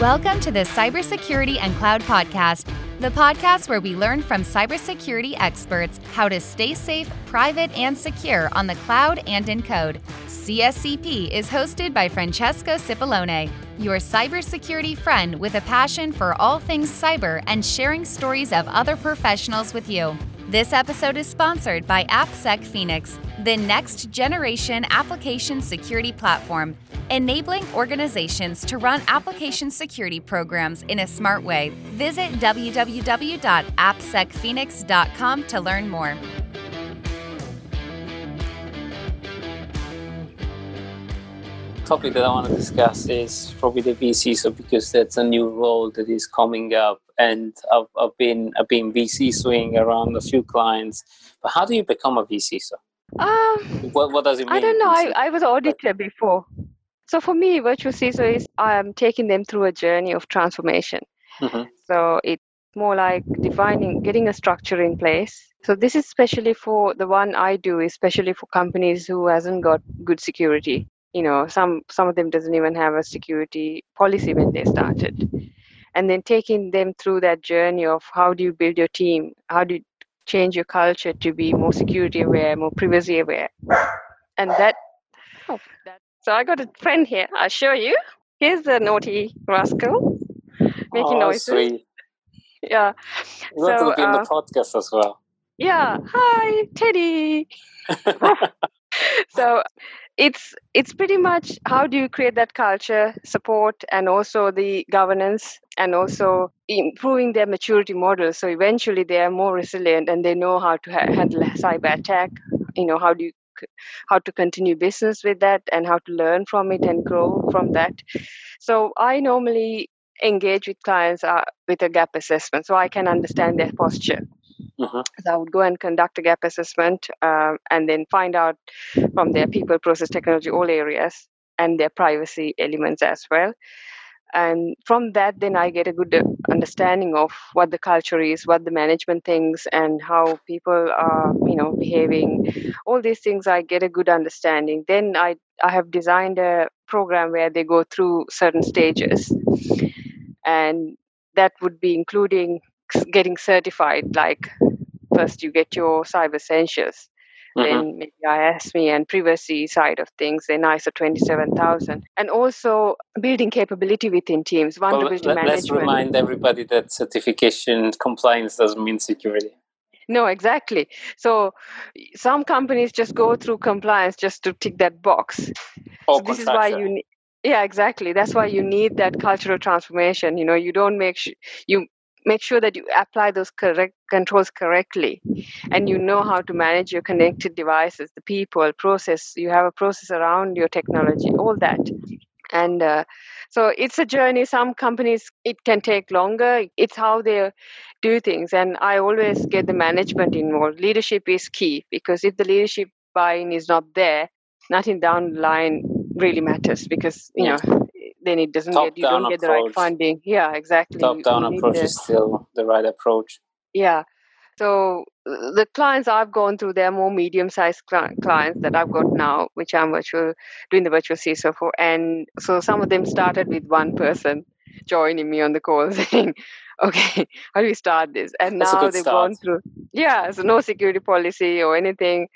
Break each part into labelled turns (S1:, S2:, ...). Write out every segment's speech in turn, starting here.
S1: Welcome to the Cybersecurity and Cloud Podcast, the podcast where we learn from cybersecurity experts how to stay safe, private, and secure on the cloud and in code. CSCP is hosted by Francesco Cipollone, your cybersecurity friend with a passion for all things cyber and sharing stories of other professionals with you. This episode is sponsored by AppSec Phoenix, the next generation application security platform, enabling organizations to run application security programs in a smart way. Visit www.appsecphoenix.com to learn more.
S2: Topic that I want to discuss is probably the vCISO because that's a new role that is coming up, and I've, I've been I've been vCISOing around a few clients. But how do you become a vCISO?
S3: Um,
S2: what what does it mean?
S3: I don't know. I, I was auditor before, so for me, virtual CISO is I'm taking them through a journey of transformation.
S2: Mhm.
S3: So it's more like defining, getting a structure in place. So this is especially for the one I do, especially for companies who hasn't got good security. You know, some some of them doesn't even have a security policy when they started, and then taking them through that journey of how do you build your team, how do you change your culture to be more security aware, more privacy aware, and that. Oh, that. So I got a friend here. I'll show you. Here's the naughty rascal making
S2: oh,
S3: noises.
S2: Sweet.
S3: Yeah.
S2: You want
S3: So,
S2: to be in the
S3: uh,
S2: podcast as well.
S3: Yeah. Hi, Teddy. so it's it's pretty much how do you create that culture support and also the governance and also improving their maturity model. So eventually they are more resilient and they know how to ha- handle cyber attack. You know how do you how to continue business with that and how to learn from it and grow from that. So i normally engage with clients uh, with a gap assessment so i can understand their posture
S2: Mhm.
S3: so I would go and conduct a gap assessment um, and then find out from their people, process, technology, all areas, and their privacy elements as well. And from that, then I get a good uh, understanding of what the culture is, what the management thinks, and how people are, you know, behaving. All these things, I get a good understanding. Then I I have designed a program where they go through certain stages, and that would be including getting certified. Like first, you get your cyber essentials
S2: Mhm.
S3: then maybe IASME and privacy side of things, then ISO 27000, and also building capability within teams, one
S2: Well,
S3: vulnerability
S2: let, us remind everybody that certification compliance doesn't mean security.
S3: No, exactly. So some companies just go through compliance just to tick that box.
S2: Or
S3: so this is why you need. Yeah, exactly. That's why you need that cultural transformation. You know, you don't make sh- you make sure that you apply those correct controls correctly, and you know how to manage your connected devices, the people, process. You have a process around your technology, all that, and uh, so it's a journey. Some companies it can take longer. It's how they do things, and I always get the management involved. Leadership is key because if the leadership buy-in is not there, nothing down the line really matters because you know then it doesn't get you don't get the right funding. Yeah exactly.
S2: Top down approach
S3: the-
S2: is still the right approach.
S3: yeah. So uh, the clients i've gone through they're more medium sized cli- clients that i've got now which i'm virtual doing the virtual CISO for. And so some of them started with one person joining me on the call saying okay how do we start this? And
S2: That's
S3: now they've
S2: start.
S3: gone through yeah so no security policy or anything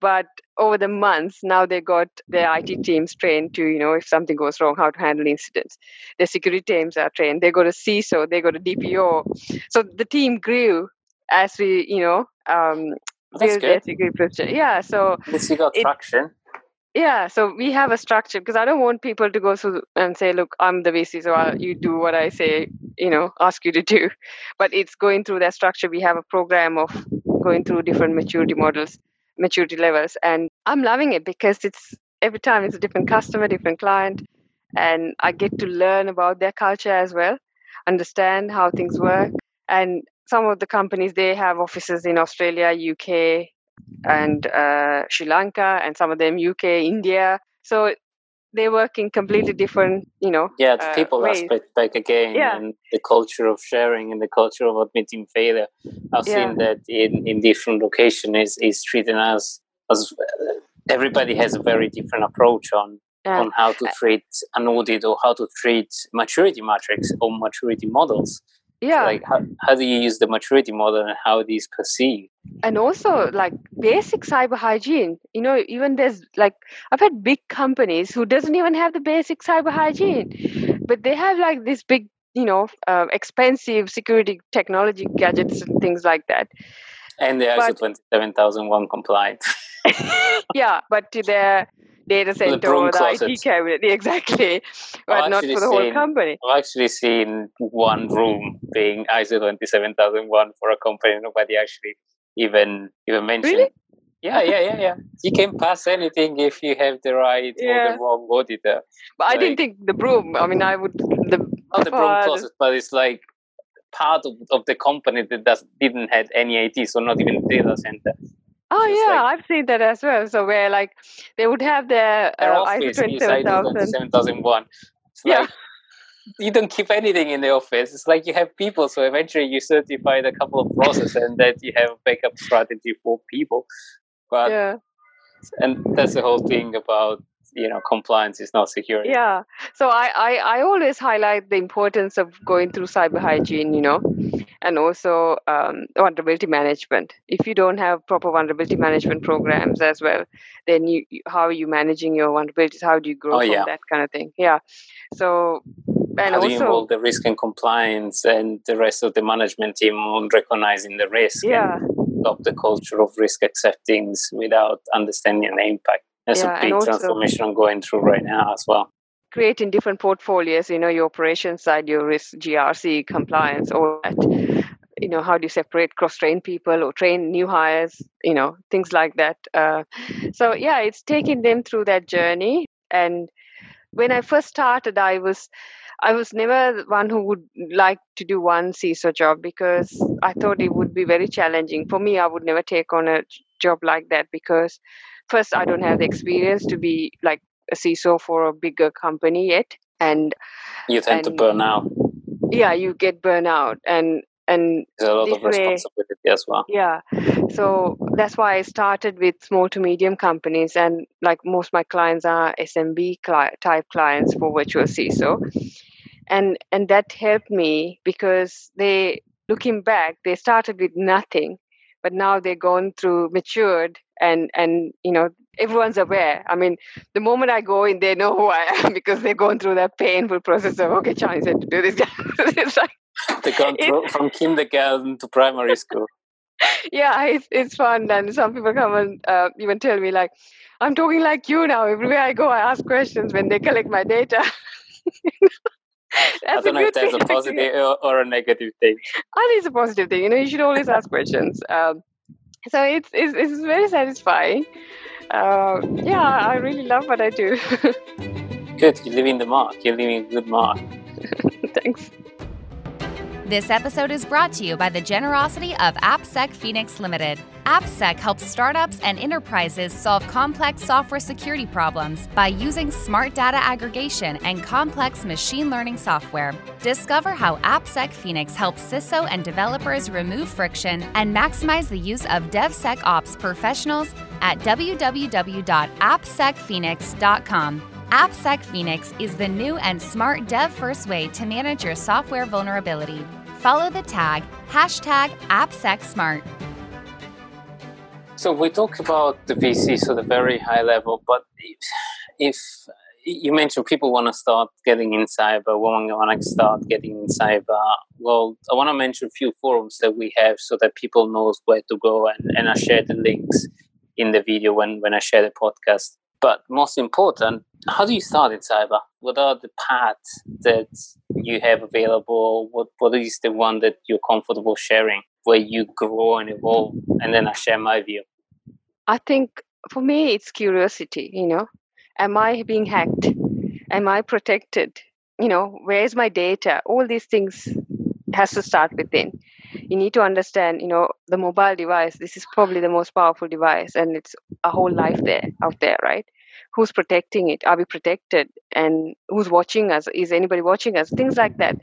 S3: but over the months now they got their IT teams trained to you know if something goes wrong how to handle incidents. Their security teams are trained. They got a CISO they got a DPO so the team grew as we you know um their
S2: good.
S3: security posture. Yeah so
S2: least you got
S3: It-
S2: traction.
S3: yeah so we have a structure because i don't want people to go through and say look i'm the vCISO I'll, you do what i say you know ask you to do. But it's going through that structure. We have a program of going through different maturity models maturity levels and i'm loving it because it's every time it's a different customer different client and i get to learn about their culture as well understand how things work and some of the companies they have offices in australia uk and uh, Sri Lanka, and some of them UK, India. So they work in completely different, you know.
S2: Yeah, the
S3: uh,
S2: people aspect back again,
S3: Yeah.
S2: and the culture of sharing and the culture of admitting failure. I've
S3: Yeah.
S2: seen that in, in different locations is is treating us as uh, everybody has a very different approach on yeah. on how to treat an audit or how to treat maturity metrics or maturity models
S3: yeah.
S2: Like how, how do you use the maturity model and how it is perceived
S3: and also like basic cyber hygiene. You know even there's like i've had big companies who doesn't even have the basic cyber hygiene but they have like this big you know uh, expensive security technology gadgets and things like that.
S2: And they're ISO 27001 compliant.
S3: Yeah but to their data center or the. IT cabinet. Exactly. But not for the whole company.
S2: I've actually seen one room being ISO 27001 for a company. Nobody actually even even mentioned.
S3: Really?
S2: Yeah, yeah, yeah, yeah. You can pass anything if you have the right yeah. or the wrong auditor.
S3: But like, I didn't think the broom. I mean, I would the
S2: not the broom closet, but it's like part of, of the company that does didn't have any IT, so not even data center.
S3: Oh yeah, like, I've seen that as well. So where like they would have their,
S2: uh, office ISO 27001. yeah. Like, you don't keep anything in the office. It's like you have people, so eventually you certify a couple of processes and that you have a backup strategy for people. But yeah. and that's the whole thing about you know compliance is not security
S3: yeah so I, I i always highlight the importance of going through cyber hygiene you know and also um, vulnerability management. If you don't have proper vulnerability management programs as well then you how are you managing your vulnerabilities? How do you grow oh, from yeah. that kind of thing? Yeah. So
S2: and how also, do you involve the risk and compliance and the rest of the management team on recognizing the risk
S3: yeah.
S2: adopt the culture of risk acceptance without understanding the impact? There's yeah, a big transformation I'm going through right now as well.
S3: Creating different portfolios, you know, your operations side, your risk, GRC, compliance, all that. You know, how do you separate cross-train people or train new hires? You know, things like that. Uh, so yeah, it's taking them through that journey. And when I first started, I was I was never one who would like to do one CISO job because I thought it would be very challenging. For me, I would never take on a job like that because first i don't have the experience to be like a ciso for a bigger company yet and
S2: you tend and, to burn out.
S3: Yeah you get burn out and and
S2: there's a lot of responsibility way, as well.
S3: Yeah. So that's why i started with small to medium companies and like most my clients are smb cli- type clients for virtual ciso and and that helped me because they looking back they started with nothing but now they're gone through matured and and you know everyone's aware i mean the moment i go in they know who i am because they're going through that painful process of okay Chani said to do this it's
S2: like they've gone through, from kindergarten to primary school
S3: yeah it's, it's fun and some people come and uh, even tell me like i'm talking like you now everywhere i go i ask questions when they collect my data
S2: I don't know if that's a positive or, or, a negative thing.
S3: I think it's a positive thing. You know, you should always ask questions. Um, so it's, it's, it's very satisfying. Uh, yeah, I really love what I do.
S2: good. You're leaving the mark. You're leaving a good mark.
S3: Thanks.
S1: This episode is brought to you by the generosity of AppSec Phoenix Limited. AppSec helps startups and enterprises solve complex software security problems by using smart data aggregation and complex machine learning software. Discover how AppSec Phoenix helps CISO and developers remove friction and maximize the use of DevSecOps professionals at www.appsecphoenix.com. AppSec Phoenix is the new and smart dev first way to manage your software vulnerability. Follow the tag hashtag AppSecSmart.
S2: So we talk about the VC, so the very high level, but if, if you mentioned people want to start getting in cyber, want to start getting in cyber. Well, I want to mention a few forums that we have so that people knows where to go, and, and I share the links in the video when, when I share the podcast. But most important, how do you start in cyber? What are the paths that you have available? What what is the one that you're comfortable sharing where you grow and evolve? And then I share my view.
S3: I think for me it's curiosity, you know. Am I being hacked? Am I protected? You know, where's my data? All these things has to start within. You need to understand, you know, the mobile device, this is probably the most powerful device and it's a whole life there out there, right? who's protecting it? Are we protected? And who's watching us? Is anybody watching us? Things like that.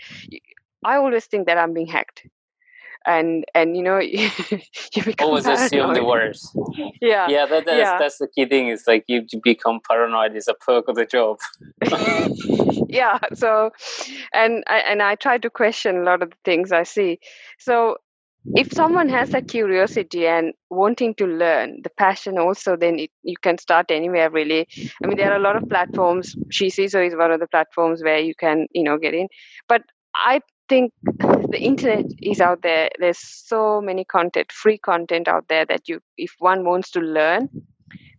S3: I always think that i'm being hacked and and you know you become
S2: always assume the worst.
S3: Yeah.
S2: Yeah that, that's,
S3: Yeah.
S2: that's the key thing is like you become paranoid is a perk of the job.
S3: Yeah so and I, and i try to question a lot of the things i see. So if someone has that curiosity and wanting to learn the passion also then it, you can start anywhere really. I mean there are a lot of platforms. Shizizo is one of the platforms where you can you know get in. But i think the internet is out there there's so many content free content out there that you if one wants to learn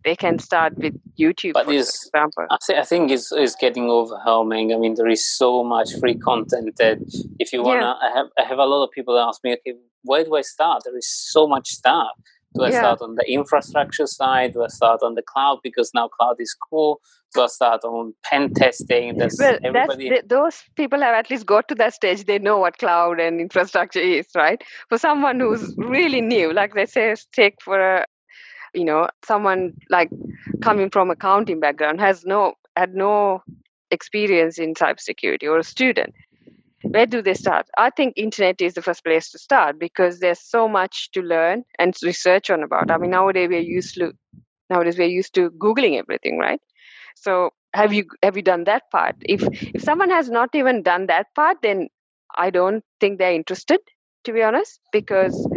S3: they can start with youtube
S2: But
S3: for example
S2: I, thi- I think it's, it's getting overwhelming. I mean, there is so much free content that if you wanna, I have I have a lot of people ask me, okay, where do I start? There is so much stuff. Do I
S3: Yeah.
S2: start on the infrastructure side? Do I start on the cloud because now cloud is cool? Do I start on pen testing? There's
S3: well that's
S2: everybody.
S3: th- those people have at least got to that stage they know what cloud and infrastructure is right for someone who's really new like let's say take for a you know someone like coming from accounting background has no had no experience in cybersecurity or a student where do they start i think internet is the first place to start because there's so much to learn and research on about i mean nowadays we're used to nowadays we're used to googling everything right so have you have you done that part if if someone has not even done that part then i don't think they're interested to be honest because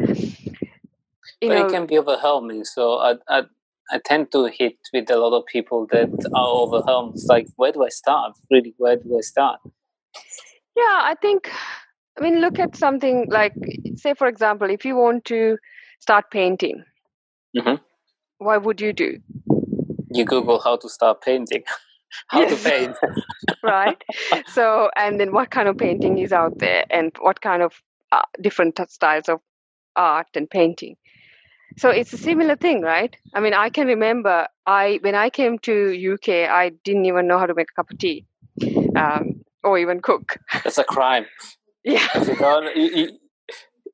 S3: you know
S2: it can be overwhelming. So I, I I tend to hit with a lot of people that are overwhelmed. It's like, where do I start? Really, where do I start?
S3: Yeah, I think, I mean, look at something like, say, for example, if you want to start painting,
S2: Mhm.
S3: what would you do?
S2: You Google how to start painting, how to paint.
S3: Right? so, and then what kind of painting is out there and what kind of uh, different t- styles of art and painting. So it's a similar thing, right? I mean, I can remember I when I came to UK, I didn't even know how to make a cup of tea, um, or even cook.
S2: That's a crime.
S3: Yeah,
S2: If you don't, you, you,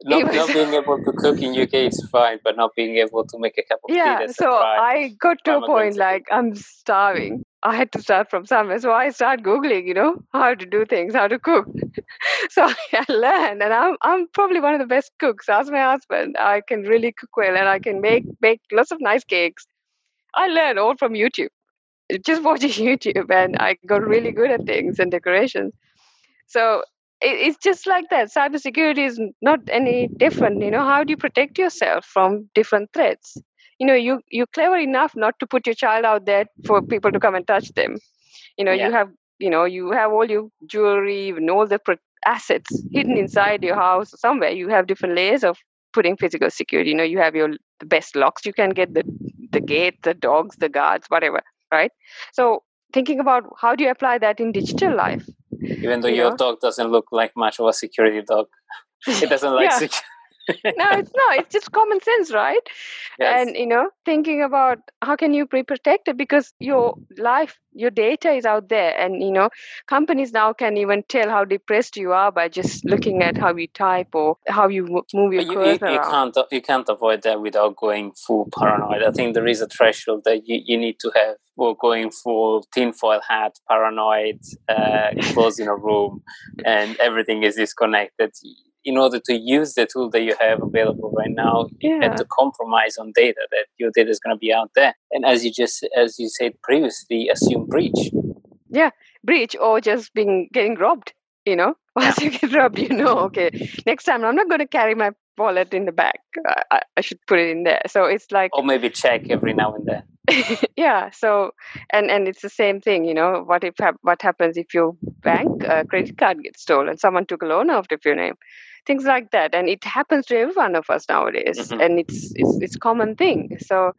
S2: not,
S3: was-
S2: not being able to cook in UK is fine, but not being able to make a cup of tea,
S3: yeah so i got to a point like i'm starving. I had to start from somewhere. So i start googling you know how to do things how to cook. So i learned and i'm i'm probably one of the best cooks. Ask my husband. I can really cook well and i can make make lots of nice cakes. I learned all from youtube just watching youtube and i got really good at things and decorations. So it, it's just like that. Cybersecurity is not any different you know. How do you protect yourself from different threats? You know you you're clever enough not to put your child out there for people to come and touch them. You know
S2: Yeah.
S3: you have you know you have all your jewelry and all the pro- assets hidden inside your house somewhere. You have different layers of putting physical security. You know you have your the best locks you can get the the gate the dogs the guards whatever right so thinking about how do you apply that in digital life
S2: Even though
S3: you
S2: your
S3: know?
S2: dog doesn't look like much of a security dog, it doesn't like
S3: Yeah.
S2: security.
S3: No it's not it's just common sense right
S2: Yes.
S3: and you know thinking about how can you be protected because your life your data is out there and you know companies now can even tell how depressed you are by just looking at how you type or how you move your
S2: you, you,
S3: cursor
S2: you
S3: around
S2: can't you can't avoid that without going full paranoid. I think there is a threshold that you, you need to have or going full tinfoil hat, paranoid, uh, closed in a room, and everything is disconnected. In order to use the tool that you have available right now, you
S3: Yeah.
S2: had to compromise on data that your data is going to be out there. And as you just as you said previously, assume breach.
S3: Yeah, breach or just being getting robbed you know once you get robbed you know okay next time i'm not going to carry my wallet in the back I, I, I should put it in there so it's like
S2: Or maybe check every now and then.
S3: yeah so and and it's the same thing you know what if what happens if your bank uh, credit card gets stolen someone took a loan out of your name things like that and it happens to every one of us nowadays
S2: Mhm.
S3: and it's it's it's common thing. So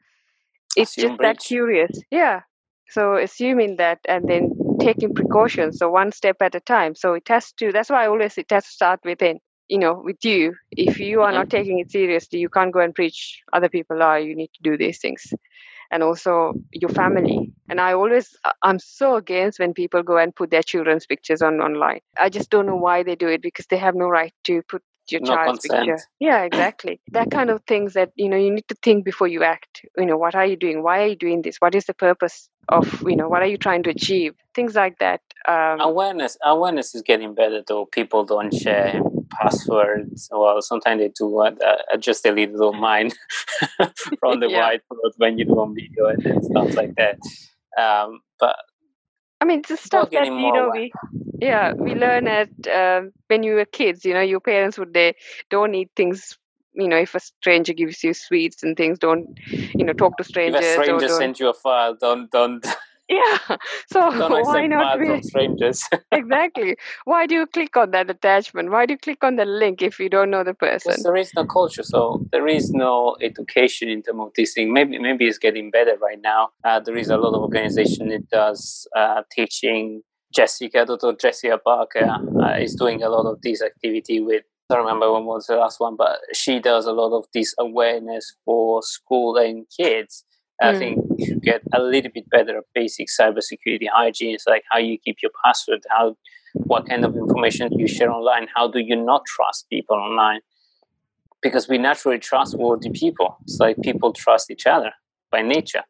S3: it's
S2: Assume
S3: just that curious yeah. So assuming that and then taking precautions so one step at a time. So it has to that's why i always it has to start within you know with you. If you are not taking it seriously you can't go and preach other people are you need to do these things and also your family. And i always I- i'm so against when people go and put their children's pictures on online. I just don't know why they do it because they have no right to put your
S2: No
S3: child's
S2: consent.
S3: picture yeah exactly that kind of things that you know you need to think before you act you know what are you doing why are you doing this what is the purpose of you know what are you trying to achieve things like that um,
S2: awareness awareness is getting better though people don't share passwords. Well, sometimes they do uh, adjust a little mine from the yeah. whiteboard when you do on video and stuff like that. Um, but
S3: I mean, the stuff that you know we, yeah, we learn at uh, when you were kids. You know, your parents would they don't eat things. You know, if a stranger gives you sweets and things, don't you know talk to strangers.
S2: If a stranger sends you a file, don't don't
S3: yeah. So why not
S2: be... strangers.
S3: Exactly. Why do you click on that attachment? Why do you click on the link if you don't know the person?
S2: Because there is no culture so there is no education in terms of this thing. Maybe maybe it's getting better right now. Uh, there is a lot of organization that does uh, teaching. Jessica dr Jessica Barker uh, is doing a lot of this activity with I don't remember when was the last one, but she does a lot of this awareness for school and kids I mm. think you get a little bit better basic cybersecurity hygiene. It's like how you keep your password, how what kind of information you share online, how do you not trust people online? Because we naturally trustworthy people. It's like people trust each other by nature.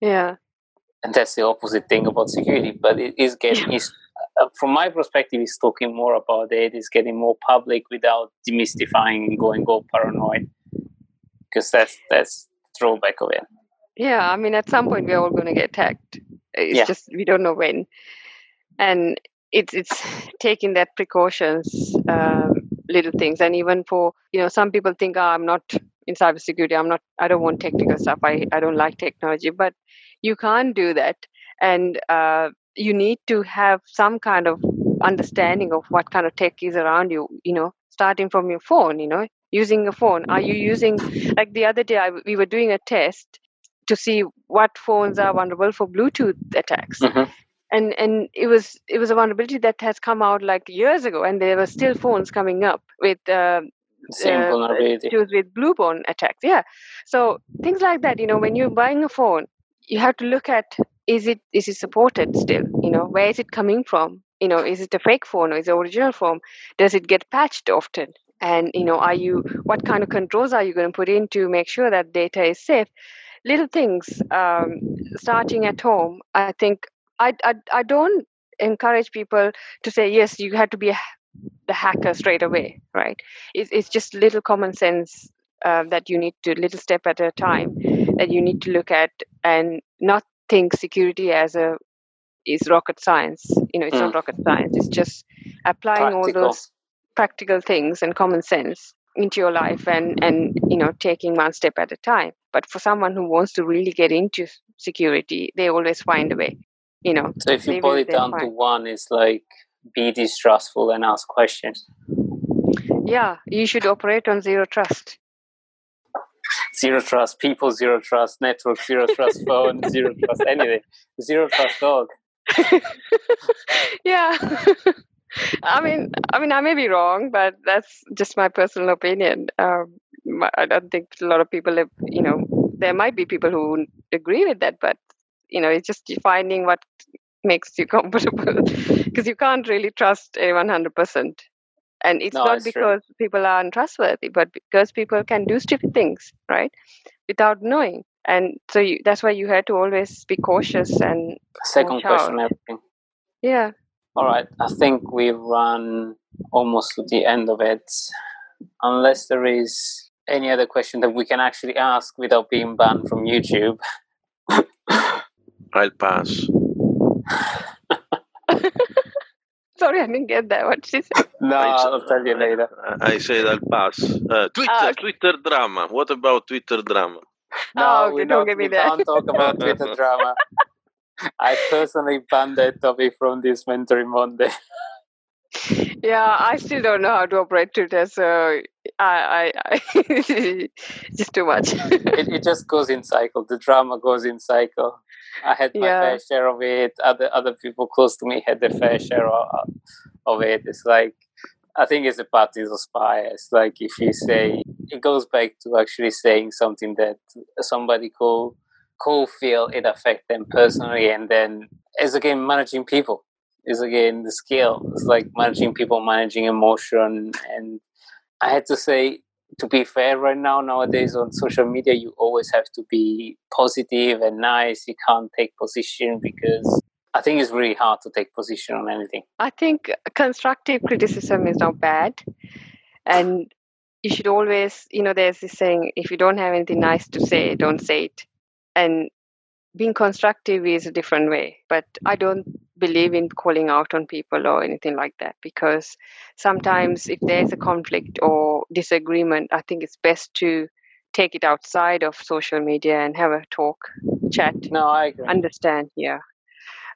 S3: Yeah.
S2: And that's the opposite thing about security. But it is getting, yeah. uh, from my perspective, is talking more about it. It's getting more public without demystifying and going all paranoid. Because that's that's the drawback of it.
S3: Yeah, I mean, at some point we're all going to get hacked. It's yeah. just we don't know when, and it's it's taking that precautions, um, little things, and even for you know, some people think, oh, I'm not in cybersecurity. I'm not. I don't want technical stuff. I I don't like technology, but you can't do that, and uh, you need to have some kind of understanding of what kind of tech is around you. You know, starting from your phone. You know, using a phone. Are you using like the other day? I, we were doing a test to see what phones are vulnerable for Bluetooth attacks. Mm-hmm. And and it was it was a vulnerability that has come out like years ago, and there were still phones coming up with uh,
S2: same uh, vulnerability.
S3: with BlueBorne attacks. Yeah, so things like that. You know, when you're buying a phone, you have to look at is it is it supported still? You know, where is it coming from? You know, is it a fake phone or is it original phone? Does it get patched often? And you know, are you what kind of controls are you going to put in to make sure that data is safe? Little things um, starting at home i think I, I i don't encourage people to say yes you have to be a, the hacker straight away right it's, it's just little common sense uh, that you need to little step at a time that you need to look at and not think security as a is rocket science you know it's mm. not rocket science it's just applying practical. all those practical things and common sense into your life and and you know taking one step at a time. But for someone who wants to really get into security they always find a way you know
S2: so if you boil it down find. to one it's like be distrustful and ask questions.
S3: Yeah you should operate on zero trust.
S2: Zero trust people zero trust network zero trust phone zero trust anything zero trust dog.
S3: Yeah I mean, I mean, I may be wrong, but that's just my personal opinion. Um, I don't think a lot of people have, you know, there might be people who agree with that, but you know, it's just finding what makes you comfortable because you can't really trust anyone hundred percent. And it's no, not because true. people are untrustworthy, but because people can do stupid things, right, without knowing. And so you, that's why you have to always be cautious and
S2: second question everything.
S3: Yeah,
S2: all right, I think we've run almost to the end of it. Unless there is any other question that we can actually ask without being banned from YouTube.
S4: I'll pass.
S3: Sorry, I didn't get that. What she said?
S2: No, I'll tell you later.
S4: I said I'll pass. Uh, Twitter, ah, okay. Twitter drama. What about Twitter drama?
S3: No, oh, okay, we don't, don't
S2: we
S3: that.
S2: can't talk about Twitter drama. I personally banned that topic from this mentoring Monday.
S3: yeah, I still don't know how to operate Twitter, so I, I, I just too much.
S2: it, it just goes in cycle. The drama goes in cycle. I had my yeah. fair share of it. Other other people close to me had their fair share of, of it. It's like I think it's a Pattinson's bias. Like if you say it goes back to actually saying something that somebody could cool feel it affect them personally and then it's again managing people. Is again the skill. It's like managing people managing emotion. And i had to say to be fair right now nowadays on social media you always have to be positive and nice. You can't take position because i think it's really hard to take position on anything.
S3: I think constructive criticism is not bad. And you should always you know there's this saying if you don't have anything nice to say don't say it and being constructive is a different way but i don't believe in calling out on people or anything like that because sometimes if there's a conflict or disagreement i think it's best to take it outside of social media and have a talk chat
S2: no i agree.
S3: understand yeah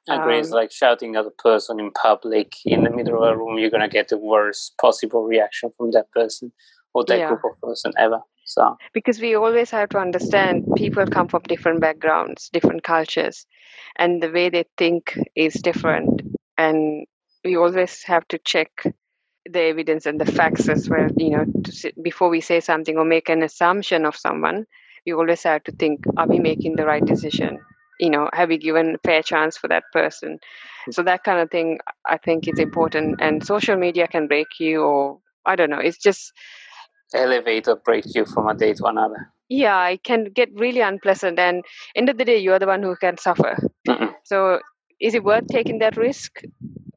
S2: I agree. Um, it's like shouting at a person in public in the middle of a room. You're gonna get the worst possible reaction from that person or that yeah. group of person ever. So
S3: because we always have to understand people come from different backgrounds, different cultures, and the way they think is different, and we always have to check the evidence and the facts as well. You know, to, before we say something or make an assumption of someone, we always have to think: Are we making the right decision? you know have we given a fair chance for that person so that kind of thing i think is important and social media can break you or i don't know it's just
S2: elevate or break you from a day to another
S3: yeah it can get really unpleasant and end of the day you're the one who can suffer Mm-mm. so is it worth taking that risk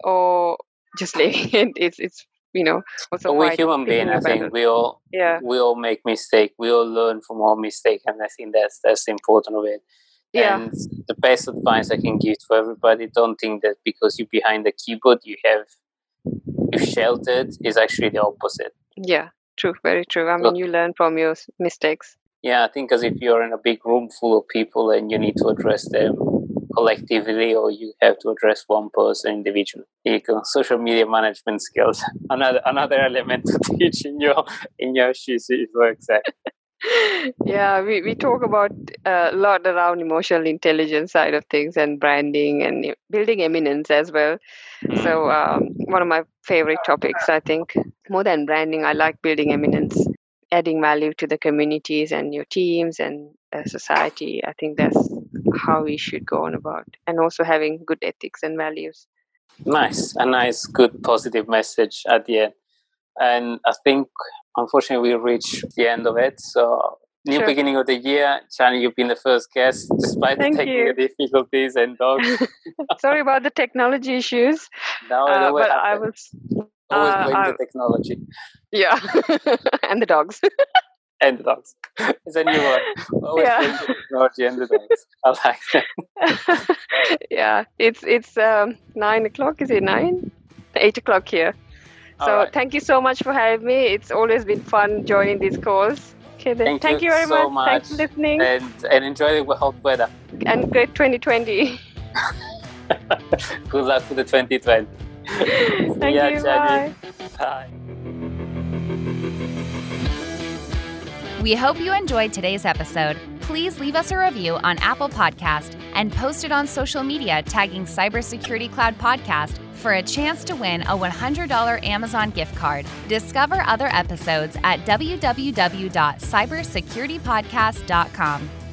S3: or just leaving it it's it's you know
S2: also we're human beings i think we all yeah we all make mistakes we all learn from our mistake and i think that's that's important of it yeah. And the best advice I can give to everybody: don't think that because you're behind the keyboard, you have you sheltered. Is actually the opposite.
S3: Yeah, true, very true. I mean, you learn from your mistakes.
S2: Yeah, I think as if you're in a big room full of people and you need to address them collectively, or you have to address one person individually. You go. Social media management skills. Another another element to teach in your in your shoes works
S3: yeah we, we talk about uh, a lot around emotional intelligence side of things and branding and building eminence as well so mm. um, one of my favorite topics i think. More than branding i like building eminence adding value to the communities and your teams and uh, society. I think that's how we should go on about. And also having good ethics and values.
S2: Nice. A nice good positive message at the end. And i think unfortunately, we reached the end of it. So, new sure. beginning of the year. Chani, you've been the first guest despite
S3: Thank
S2: the technical you. difficulties and dogs.
S3: Sorry about the technology issues. No, uh, but I was.
S2: Always uh, blame uh, the technology.
S3: Yeah, and the dogs.
S2: and the dogs. It's a new one. Always yeah. the technology and the dogs. I like
S3: that. yeah, it's it's um, nine o'clock. Is it nine? Eight o'clock here. So right. thank you so much for having me. It's always been fun joining these calls. Okay, then. Thank, thank you, you, very so much. much. Thanks for listening.
S2: And, and enjoy the hot weather.
S3: And great 2020.
S2: Good luck for the 2020.
S3: thank yeah, you. Bye.
S2: Bye.
S1: We hope you enjoyed today's episode. Please leave us a review on Apple Podcast and post it on social media tagging Cybersecurity Cloud Podcast for a chance to win a $100 Amazon gift card. Discover other episodes at www.cybersecuritypodcast.com.